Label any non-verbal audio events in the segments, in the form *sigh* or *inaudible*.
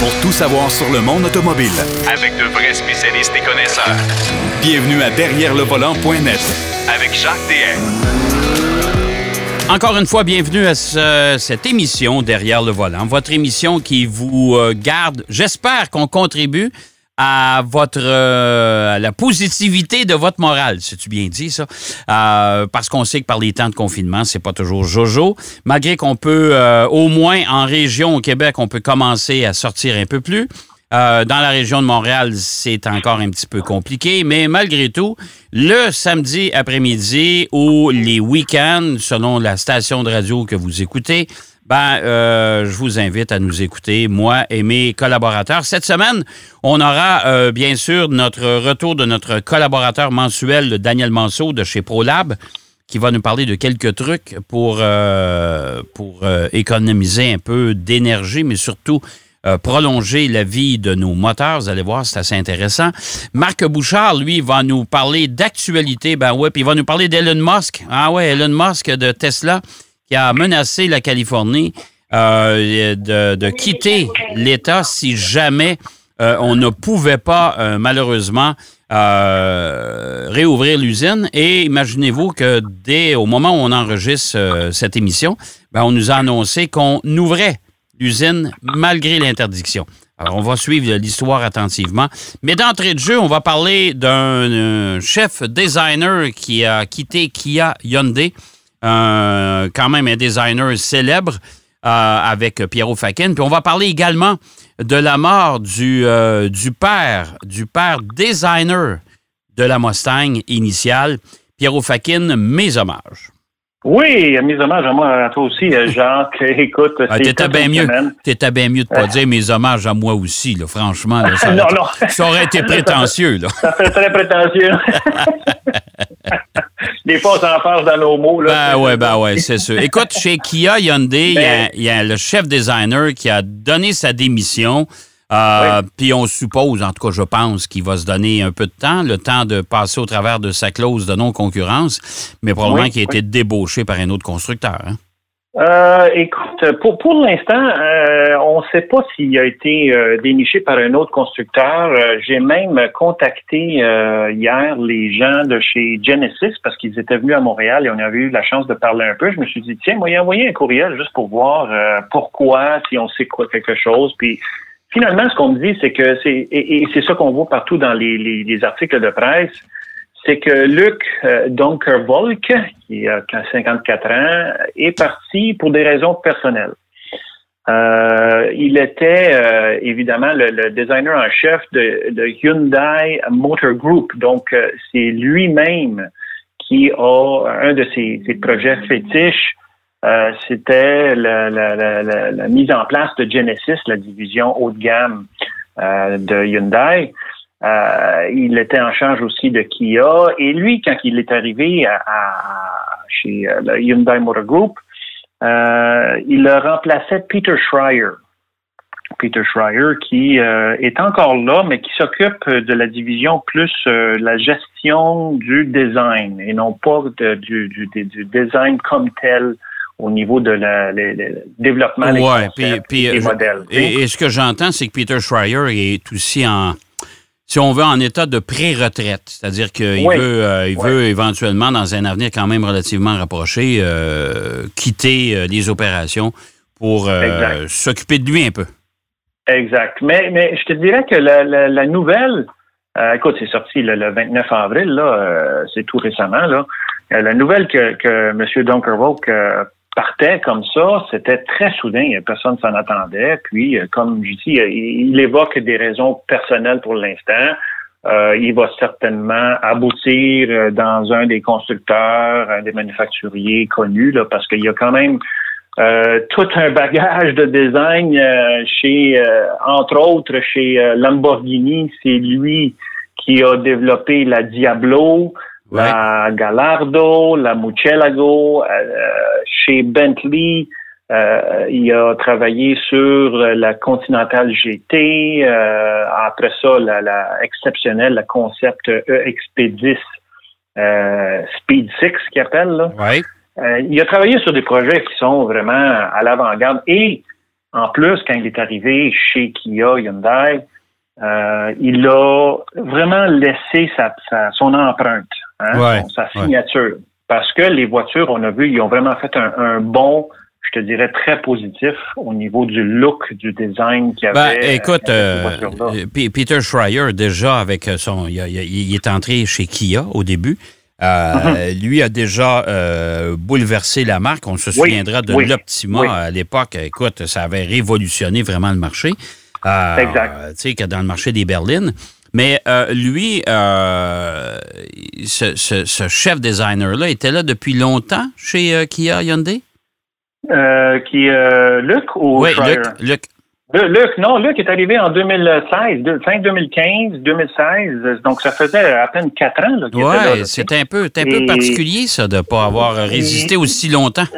pour tout savoir sur le monde automobile. Avec de vrais spécialistes et connaisseurs. Bienvenue à Derrière le volant.net Avec Jacques DM. Encore une fois, bienvenue à ce- cette émission Derrière le volant, votre émission qui vous euh, garde, j'espère qu'on contribue à votre euh, la positivité de votre morale, c'est-tu bien dit ça? Euh, parce qu'on sait que par les temps de confinement, c'est pas toujours jojo. Malgré qu'on peut, euh, au moins en région au Québec, on peut commencer à sortir un peu plus. Dans la région de Montréal, c'est encore un petit peu compliqué, mais malgré tout, le samedi après-midi ou les week-ends, selon la station de radio que vous écoutez, ben, euh, je vous invite à nous écouter, moi et mes collaborateurs. Cette semaine, on aura euh, bien sûr notre retour de notre collaborateur mensuel, Daniel Manceau de chez ProLab, qui va nous parler de quelques trucs pour, euh, pour économiser un peu d'énergie, mais surtout prolonger la vie de nos moteurs. Vous allez voir, c'est assez intéressant. Marc Bouchard, lui, va nous parler d'actualité. Ben ouais, puis il va nous parler d'Elon Musk. Ah ouais, Elon Musk de Tesla qui a menacé la Californie euh, de, quitter l'État si jamais euh, on ne pouvait pas, euh, malheureusement, réouvrir l'usine. Et imaginez-vous que dès au moment où on enregistre cette émission, ben, on nous a annoncé qu'on ouvrait l'usine malgré l'interdiction. Alors, on va suivre l'histoire attentivement. Mais d'entrée de jeu, on va parler d'un chef designer qui a quitté Kia Hyundai, euh, quand même un designer célèbre euh, avec Pierrot Fakin. Puis on va parler également de la mort du, euh, du père, du père designer de la Mustang initiale. Pierrot Fakin, mes hommages. Oui, mes hommages à moi, à toi aussi, Jacques. *laughs* Écoute, Ah, T'étais bien mieux, t'étais bien mieux de pas dire mes hommages à moi aussi, là, franchement. là, ça, *laughs* aurait, Non, non. ça aurait été *laughs* prétentieux. Là. Ça fait très prétentieux. Des fois, on s'enfarge dans nos mots. Là. Ben ouais, ben ouais, c'est sûr. Écoute, chez Kia Hyundai, il y a- Ben- il y, a le chef designer qui a donné sa démission. Euh, Puis on suppose, en tout cas, je pense, qu'il va se donner un peu de temps, le temps de passer au travers de sa clause de non-concurrence, mais probablement Oui, qu'il a été débauché par un autre constructeur. hein. Euh, écoute, pour, pour l'instant, euh, on ne sait pas s'il a été euh, déniché par un autre constructeur. Euh, J'ai même contacté euh, hier les gens de chez Genesis parce qu'ils étaient venus à Montréal et on avait eu la chance de parler un peu. Je me suis dit, tiens, moi, il a envoyé un courriel juste pour voir euh, pourquoi, si on sait quoi quelque chose. Puis finalement, ce qu'on me dit, c'est que c'est et, et c'est ça qu'on voit partout dans les, les, les articles de presse, c'est que Luc euh, Donkervolk, qui a 54 ans, est parti pour des raisons personnelles. Euh, il était euh, évidemment le, designer en chef de, Hyundai Motor Group, donc euh, c'est lui-même qui a un de ses, projets fétiches. C'était la, mise en place de Genesis, la division haut de gamme de Hyundai. Euh, il était en charge aussi de Kia. Et lui, quand il est arrivé à, à- chez euh, le Hyundai Motor Group, euh, il remplaçait Peter Schreier. Peter Schreier, qui euh, est encore là, mais qui s'occupe de la division plus euh, la gestion du design et non pas de- du, du, du- du design comme tel au niveau de la, le- le développement des Ouais, puis- puis, des je- modèles. Et, et ce que j'entends, c'est que Peter Schreier est aussi en, si on veut, en état de pré-retraite. C'est-à-dire qu'il Oui. veut, euh, il Oui. veut éventuellement, dans un avenir quand même relativement rapproché, euh, quitter euh, les opérations pour euh, s'occuper de lui un peu. Exact. Mais, mais je te dirais que la, la, la nouvelle, écoute, c'est sorti le, le 29 avril, là, c'est tout récemment, là. La nouvelle que, que M. Dunkervolk euh, partait comme ça, c'était très soudain, personne s'en attendait. Puis, euh, comme je dis, euh, il, évoque des raisons personnelles pour l'instant. Euh, il va certainement aboutir euh, dans un des constructeurs, un des manufacturiers connus, là, parce qu'il y a quand même euh, tout un bagage de design euh, chez, euh, entre autres, chez euh, Lamborghini. C'est lui qui a développé la Diablo, Ouais. la Gallardo, la Muccielago. Euh, chez Bentley, euh, il a travaillé sur la Continental GT. euh, après ça, la, la exceptionnelle, la concept EXP10 euh, Speed 6 qu'il appelle. Là. Euh, il a travaillé sur des projets qui sont vraiment à l'avant-garde et En plus, quand il est arrivé chez Kia Hyundai, euh, il a vraiment laissé sa, son empreinte, hein, sa signature. Parce que les voitures, on a vu, ils ont vraiment fait un, bon, je te dirais, très positif au niveau du look, du design qu'il y ben, avait. Ben, écoute, euh, Peter Schreier, déjà, avec son. Il, est entré chez Kia au début. Euh, mhm. Lui a déjà bouleversé la marque. On se souviendra de l'Optima à l'époque. Écoute, ça avait révolutionné vraiment le marché. Euh, exact. Tu sais, dans le marché des berlines. Mais euh, lui, euh, ce, chef designer-là, était là depuis longtemps chez Kia Hyundai? qui, Luc ou Oui, Luc, Luc. non, Luc est arrivé en 2016, fin 2015, 2016, donc ça faisait à peine quatre ans. Oui, c'est un peu, un peu particulier, ça, de ne pas avoir résisté aussi longtemps.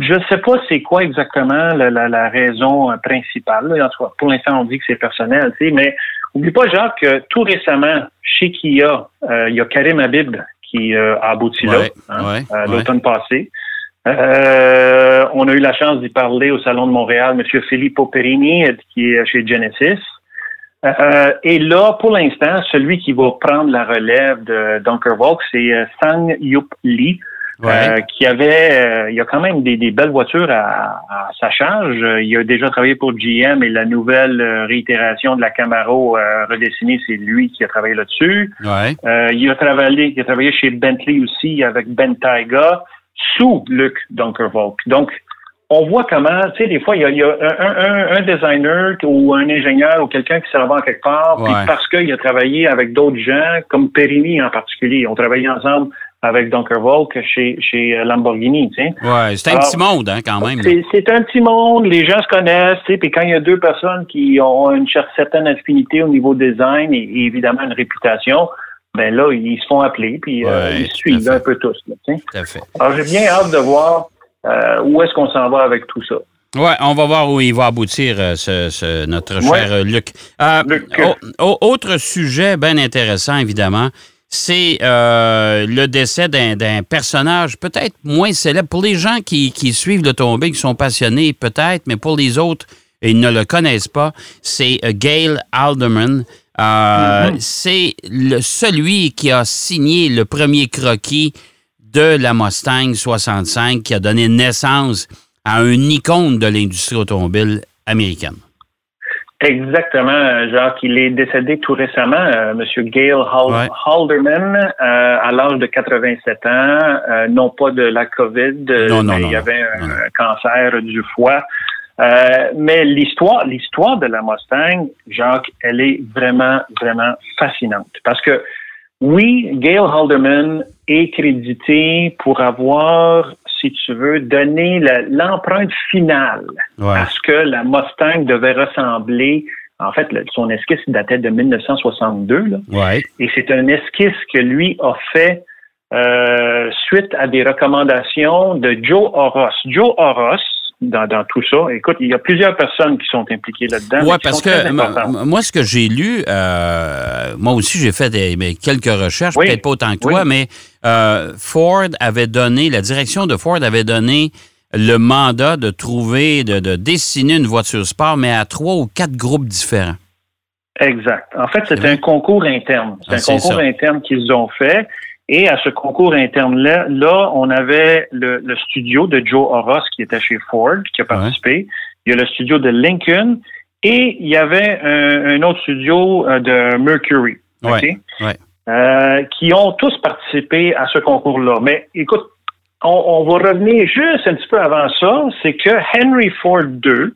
Je ne sais pas c'est quoi exactement la, raison euh, principale. pour l'instant, on dit que c'est personnel, mais oublie pas, Jacques, que tout récemment, chez Kia, euh, il y a Karim Habib qui euh, a abouti là, hein, l'automne passé. on a eu la chance d'y parler au Salon de Montréal, M. Filippo Perini, qui est chez Genesis. et là, pour l'instant, celui qui va prendre la relève de Dunker Volk, c'est Sang Yup Lee, euh, qui avait, euh, il y a quand même des, belles voitures à, sa charge. Il a déjà travaillé pour GM et la nouvelle euh, réitération de la Camaro redessinée, c'est lui qui a travaillé là-dessus. il a travaillé, il a travaillé chez Bentley aussi avec Bentayga sous Luc Dunkervolk. Donc, on voit comment, tu sais, des fois, il y a, un, designer ou un ingénieur ou quelqu'un qui s'en va quelque part, puis parce qu'il a travaillé avec d'autres gens, comme Perini en particulier, ont travaillé ensemble avec Volk chez, chez euh, Lamborghini. Tu sais. Ouais, c'est un petit monde hein, quand même. C'est un petit monde, les gens se connaissent, tu sais, puis quand il y a deux personnes qui ont une certaine affinité au niveau design et, évidemment une réputation, ben là, ils se font appeler, puis euh, ils suivent un peu tous. Là, tu sais. fait. Alors j'ai bien hâte de voir euh, où est-ce qu'on s'en va avec tout ça. Oui, on va voir où il va aboutir, ce, notre cher Luc. Luc. autre sujet bien intéressant, évidemment, c'est euh, le décès d'un personnage peut-être moins célèbre. Pour les gens qui, suivent l'automobile, qui sont passionnés peut-être, mais pour les autres, ils ne le connaissent pas, c'est euh, Gail Alderman. Euh, mm-hmm. C'est celui qui a signé le premier croquis de la Mustang 65 qui a donné naissance à un icône de l'industrie automobile américaine. Exactement, Jacques. Il est décédé tout récemment, euh, Monsieur Gail Halderman, euh, à l'âge de 87 ans, euh, non pas de la COVID, mais il y avait un, cancer du foie. mais l'histoire, l'histoire de la Mustang, Jacques, elle est vraiment, vraiment fascinante. Parce que oui, Gail Halderman est crédité pour avoir si tu veux, donner l'empreinte finale à ce que la Mustang devait ressembler. En fait, son esquisse datait de 1962. Et c'est un esquisse que lui a fait euh, suite à des recommandations de Joe Horos. Joe Horos, dans, tout ça. Écoute, il y a plusieurs personnes qui sont impliquées là-dedans. Oui, parce que moi, ce que j'ai lu, euh, moi aussi, j'ai fait quelques recherches, peut-être pas autant que toi, mais euh, Ford avait donné, la direction de Ford avait donné le mandat de trouver, de, dessiner une voiture sport, mais à trois ou quatre groupes différents. Exact. En fait, c'est un concours interne. C'est ah, un concours interne qu'ils ont fait. Et à ce concours interne-là, là, on avait le, studio de Joe Horos qui était chez Ford, qui a participé. Il y a le studio de Lincoln et il y avait un, autre studio euh, de Mercury. Euh, qui ont tous participé à ce concours-là. Mais écoute, on, va revenir juste un petit peu avant ça. C'est que Henry Ford II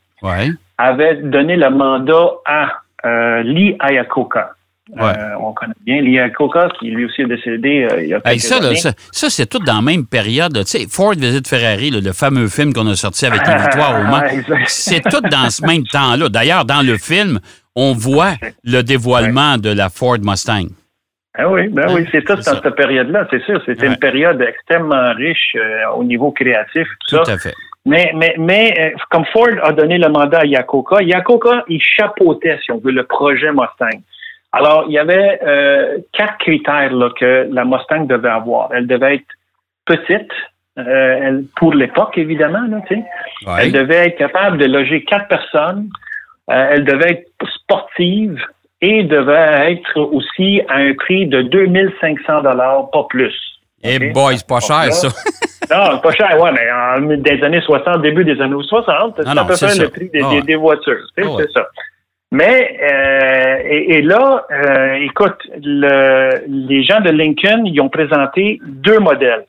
avait donné le mandat à euh, Lee Iacocca. Euh, on connaît bien Lia Coca, qui lui aussi est décédé euh, il y a quelques ça, années. ça, ça c'est tout dans la même période. Tu sais, Ford visite Ferrari, le fameux film qu'on a sorti avec les *laughs* victoires au Mans. c'est tout dans ce même temps-là. D'ailleurs, dans le film, on voit le dévoilement de la Ford Mustang. Ah oui, ben oui, c'est tout dans cette période-là, c'est sûr. C'était une période extrêmement riche euh, au niveau créatif, tout, tout à fait. Mais, mais, mais comme Ford a donné le mandat à Yakoka, Yakoka, il chapeautait, si on veut, le projet Mustang. Alors, il y avait euh, quatre critères là, que la Mustang devait avoir. Elle devait être petite, euh, elle, pour l'époque, évidemment. Là. Ouais. Elle devait être capable de loger quatre personnes. Euh, elle devait être sportive et devait être aussi à un prix de 2500 dollars, pas plus. Eh OK? boy, c'est pas cher, ça. *laughs* Non, pas cher, ouais, mais en, des années 60, début des années 60, c'est à peu près le prix des, Ah des- ouais. des voitures. Ah. C'est ça. Mais, euh, et, et là, euh, écoute, le- les gens de Lincoln, ils ont présenté deux modèles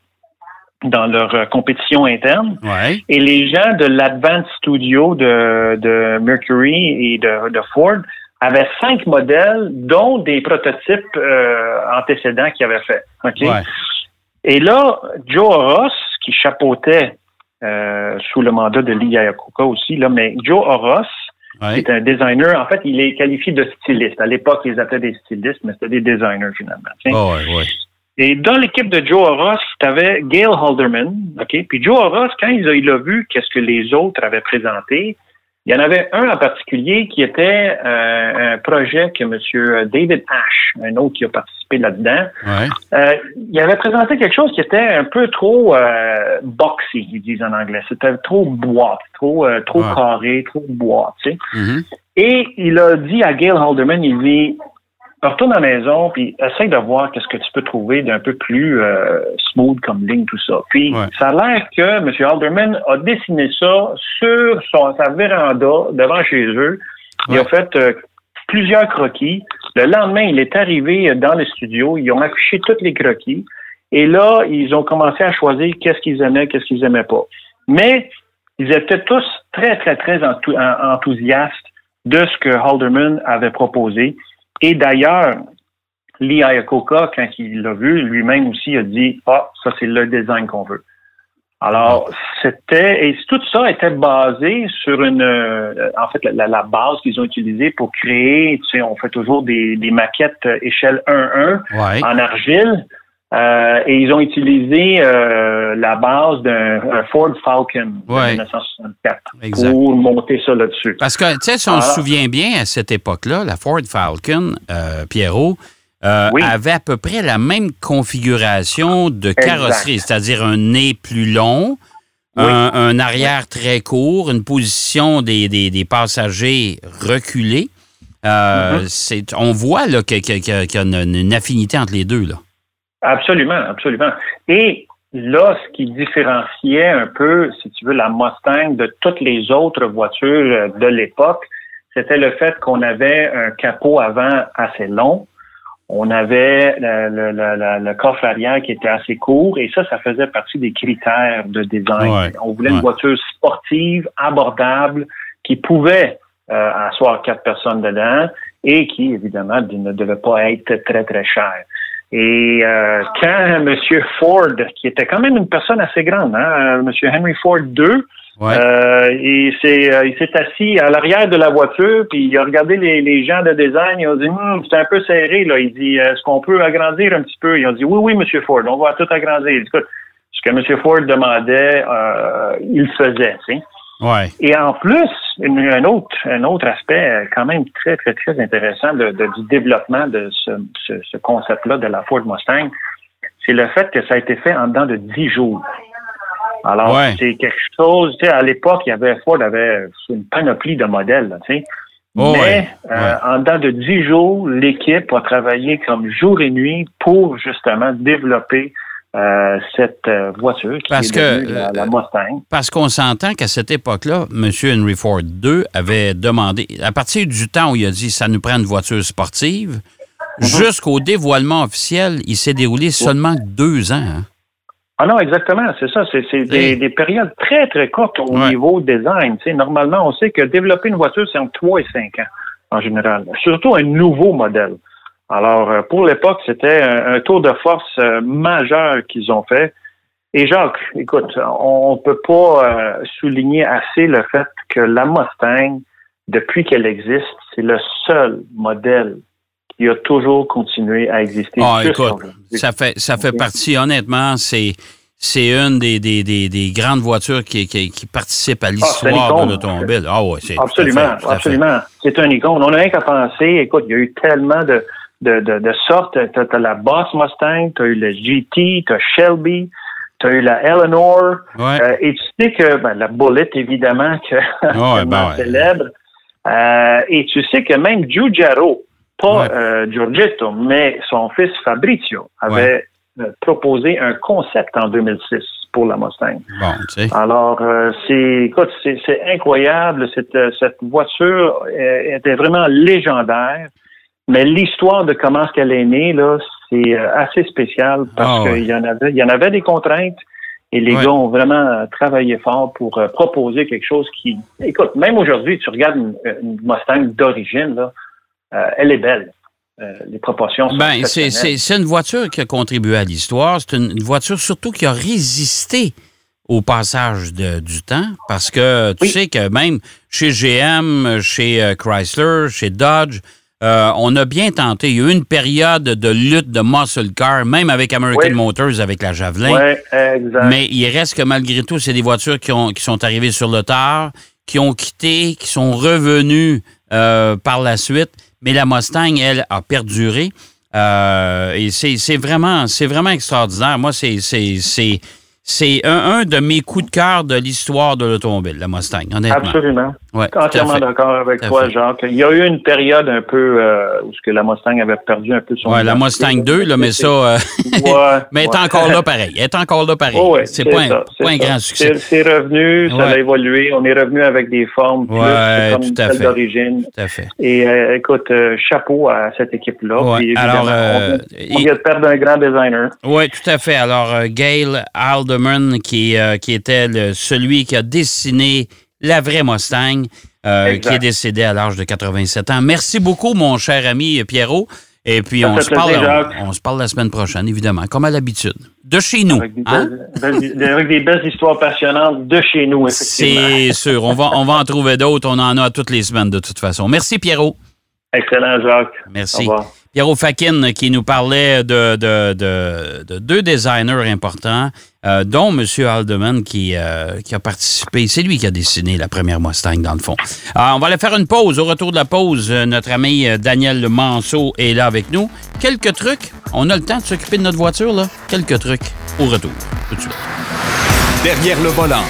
dans leur euh, compétition interne. Ouais. Et les gens de l'Advanced Studio de, de Mercury et de, de Ford avaient cinq modèles, dont des prototypes euh, antécédents qu'ils avaient fait. OK? Ouais. Et là, Joe Horos, qui chapeautait euh, sous le mandat de Lee Iacocca aussi, là, mais Joe Horos, qui Ouais. est un designer, en fait, il est qualifié de styliste. À l'époque, ils appelaient des stylistes, mais c'était des designers finalement. Oh, ouais, ouais. Et dans l'équipe de Joe Horos, tu avais Gail Halderman, OK? Puis Joe Horos, quand il a, il a vu qu'est-ce que les autres avaient présenté, il y en avait un en particulier qui était euh, un projet que M. David Ash, un autre qui a participé là-dedans, Ouais. euh, il avait présenté quelque chose qui était un peu trop euh, boxy, ils disent en anglais. C'était trop boîte, trop, trop Ouais. carré, trop boîte, tu sais. Mhm. Et il a dit à Gail Halderman, il dit, retourne à la maison, puis essaye de voir qu'est-ce que tu peux trouver d'un peu plus euh, smooth comme ligne, tout ça. Puis Ouais. ça a l'air que M. Halderman a dessiné ça sur son, sa véranda devant chez eux. Il Ouais. a fait euh, plusieurs croquis. Le lendemain, il est arrivé dans le studio. Ils ont affiché tous les croquis. Et là, ils ont commencé à choisir qu'est-ce qu'ils aimaient, qu'est-ce qu'ils aimaient pas. Mais ils étaient tous très, très, très enthou- en- enthousiastes de ce que Halderman avait proposé. Et d'ailleurs, Lee Iacocca, quand il l'a vu, lui-même aussi a dit Ah, ça, c'est le design qu'on veut. Alors, c'était, et tout ça était basé sur une, euh, en fait, la, la base qu'ils ont utilisée pour créer, tu sais, on fait toujours des, des maquettes euh, échelle 1-1 Ouais. en argile. Euh, et ils ont utilisé euh, la base d'un un Ford Falcon Ouais. de 1964 Exact. pour monter ça là-dessus. Parce que, tu sais, si on Ah. se souvient bien, à cette époque-là, la Ford Falcon, euh, Pierrot, euh, Oui. avait à peu près la même configuration de carrosserie, c'est-à-dire un nez plus long, Oui. un, un arrière très court, une position des, des, des passagers reculée. Euh, Mm-hmm. on voit qu'il y a une, une affinité entre les deux. Là. Absolument, absolument. Et là, ce qui différenciait un peu, si tu veux, la Mustang de toutes les autres voitures euh, de l'époque, c'était le fait qu'on avait un capot avant assez long. On avait le, le- le- le- le coffre arrière qui était assez court et ça, ça faisait partie des critères de design. Ouais, On voulait ouais. une voiture sportive, abordable, qui pouvait euh, asseoir quatre personnes dedans et qui, évidemment, ne devait pas être très, très chère. Et euh, quand M. Ford, qui était quand même une personne assez grande, hein, M. Henry Ford II, Ouais. euh, il s'est euh, assis à l'arrière de la voiture, puis il a regardé les, les gens de design, il a dit Hum, c'est un peu serré là. Il dit est-ce qu'on peut agrandir un petit peu? Ils ont dit oui oui Monsieur Ford, on va tout agrandir. Écoute, ce que M. Ford demandait, euh, il faisait. tu sais. Ouais. Et en plus, une- un autre, un autre aspect euh, quand même très, très, très intéressant de- de- du développement de ce, ce, ce concept-là de la Ford Mustang, c'est le fait que ça a été fait en dedans de dix jours. Alors, Ouais. c'est quelque chose, tu sais, à l'époque, il y avait, Ford avait une panoplie de modèles, tu sais. Oh, Mais ouais, euh, ouais. en dedans de dix jours, l'équipe a travaillé comme jour et nuit pour justement développer euh, cette euh, voiture qui Parce est que, devenue la, la euh, Mustang. Parce qu'on s'entend qu'à cette époque-là, M. Henry Ford II avait demandé, à partir du temps où il a dit ça nous prend une voiture sportive, Mhm. jusqu'au dévoilement officiel, il s'est déroulé seulement deux ans. hein. Ah non, exactement, c'est ça. C'est des, périodes très, très courtes au Ouais. niveau design. Tu sais, normalement, on sait que développer une voiture, c'est entre 3 et 5 ans en général. Surtout un nouveau modèle. Alors, euh, pour l'époque, c'était un, un tour de force euh, majeur qu'ils ont fait. Et Jacques, écoute, on ne peut pas euh, souligner assez le fait que la Mustang, depuis qu'elle existe, c'est le seul modèle qui a toujours continué à exister. Ah, écoute, ça fait, ça fait partie, honnêtement, c'est, c'est une des, des, des, des grandes voitures qui, qui, qui participe à c'est l'histoire icône. de l'automobile. Ah ouais, c'est tout à fait, Absolument, tout à fait. absolument. C'est un icône. On n'a rien qu'à penser. Écoute, il y a eu tellement de, de, de, de sortes. Tu as, la Boss Mustang, tu as eu le GT, tu as Shelby, tu as eu la Eleanor, Ouais. euh, et tu sais que ben, la Bullet, évidemment, que *laughs* ben ouais. célèbre. Euh, et tu sais que même Giugiaro, pas Ouais. euh, Giorgetto, mais son fils Fabrizio, avait euh, proposé un concept en 2006 pour la Mustang. Bon, tu sais. Alors, euh, c'est, écoute, c'est, incroyable. Cette, euh, cette voiture était vraiment légendaire. Mais l'histoire de comment est-ce qu'elle est née, là, c'est euh, assez spécial parce Ah ouais. qu'il y en avait, il y en avait des contraintes et les Ouais. gars ont vraiment euh, travaillé fort pour euh, proposer quelque chose qui, écoute, même aujourd'hui, tu regardes une, une Mustang d'origine, là, euh, elle est belle. Euh, les proportions sont Ben, c'est- une voiture qui a contribué à l'histoire. C'est une, une voiture surtout qui a résisté au passage de- du temps parce que tu Oui. sais que même chez GM, chez Chrysler, chez Dodge, euh, on a bien tenté. Il y a eu une période de lutte de muscle car, même avec American Oui. Motors, avec la Javelin. Ouais, exact. Mais il reste que malgré tout, c'est des voitures qui, ont, qui sont arrivées sur le tard, qui ont quitté, qui sont revenues euh, par la suite. Mais la Mustang, elle, a perduré. Euh, et c'est c'est vraiment, c'est vraiment extraordinaire. Moi, c'est c'est- c'est- c'est un, un de mes coups de cœur de l'histoire de l'automobile, la Mustang, honnêtement. Absolument. Ouais, Entièrement d'accord avec Tout toi. Jacques. Il y a eu une période un peu euh, où ce que la Mustang avait perdu un peu son. Ouais, la Mustang 2, là, mais ça, euh, Ouais, *laughs* mais elle est ouais. encore là *laughs* pareil. Elle est encore là pareil. Oh, ouais, c'est pas, un- ça, c'est pas un ça. grand succès. C'est revenu, ça a évolué. On est revenu avec des formes plus Ouais, comme tout à celles d'origine. Tout à fait. Et euh, écoute, euh, chapeau à cette équipe-là. Alors, euh, on, on vient de perdre un grand designer. Oui, tout à fait. Alors, euh, Gail Alderman, qui, euh, qui était le- celui qui a dessiné la vraie Mustang, euh, qui est décédé à l'âge de 87 ans. Merci beaucoup, mon cher ami Pierrot. Et puis, on se, parle, on, on se parle la semaine prochaine, évidemment, comme à l'habitude. De chez nous. Avec des, hein? belles, avec des belles histoires passionnantes de chez nous, effectivement. C'est sûr. On va, on va en trouver d'autres. On en a toutes les semaines, de toute façon. Merci, Pierrot. Excellent, Jacques. Au Merci. revoir. Pierrot Fakin qui nous parlait de, de- de- de deux designers importants, euh, dont M. Haldeman qui, euh, qui a participé. C'est lui qui a dessiné la première Mustang, dans le fond. Alors, on va aller faire une pause. Au retour de la pause, euh, notre ami euh, Daniel Manceau est là avec nous. Quelques trucs. On a le temps de s'occuper de notre voiture, là? Quelques trucs. Au retour, tout de suite. Derrière le volant.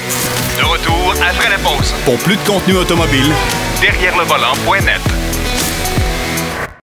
De retour après la pause. Pour plus de contenu automobile, Derrière le volant.net.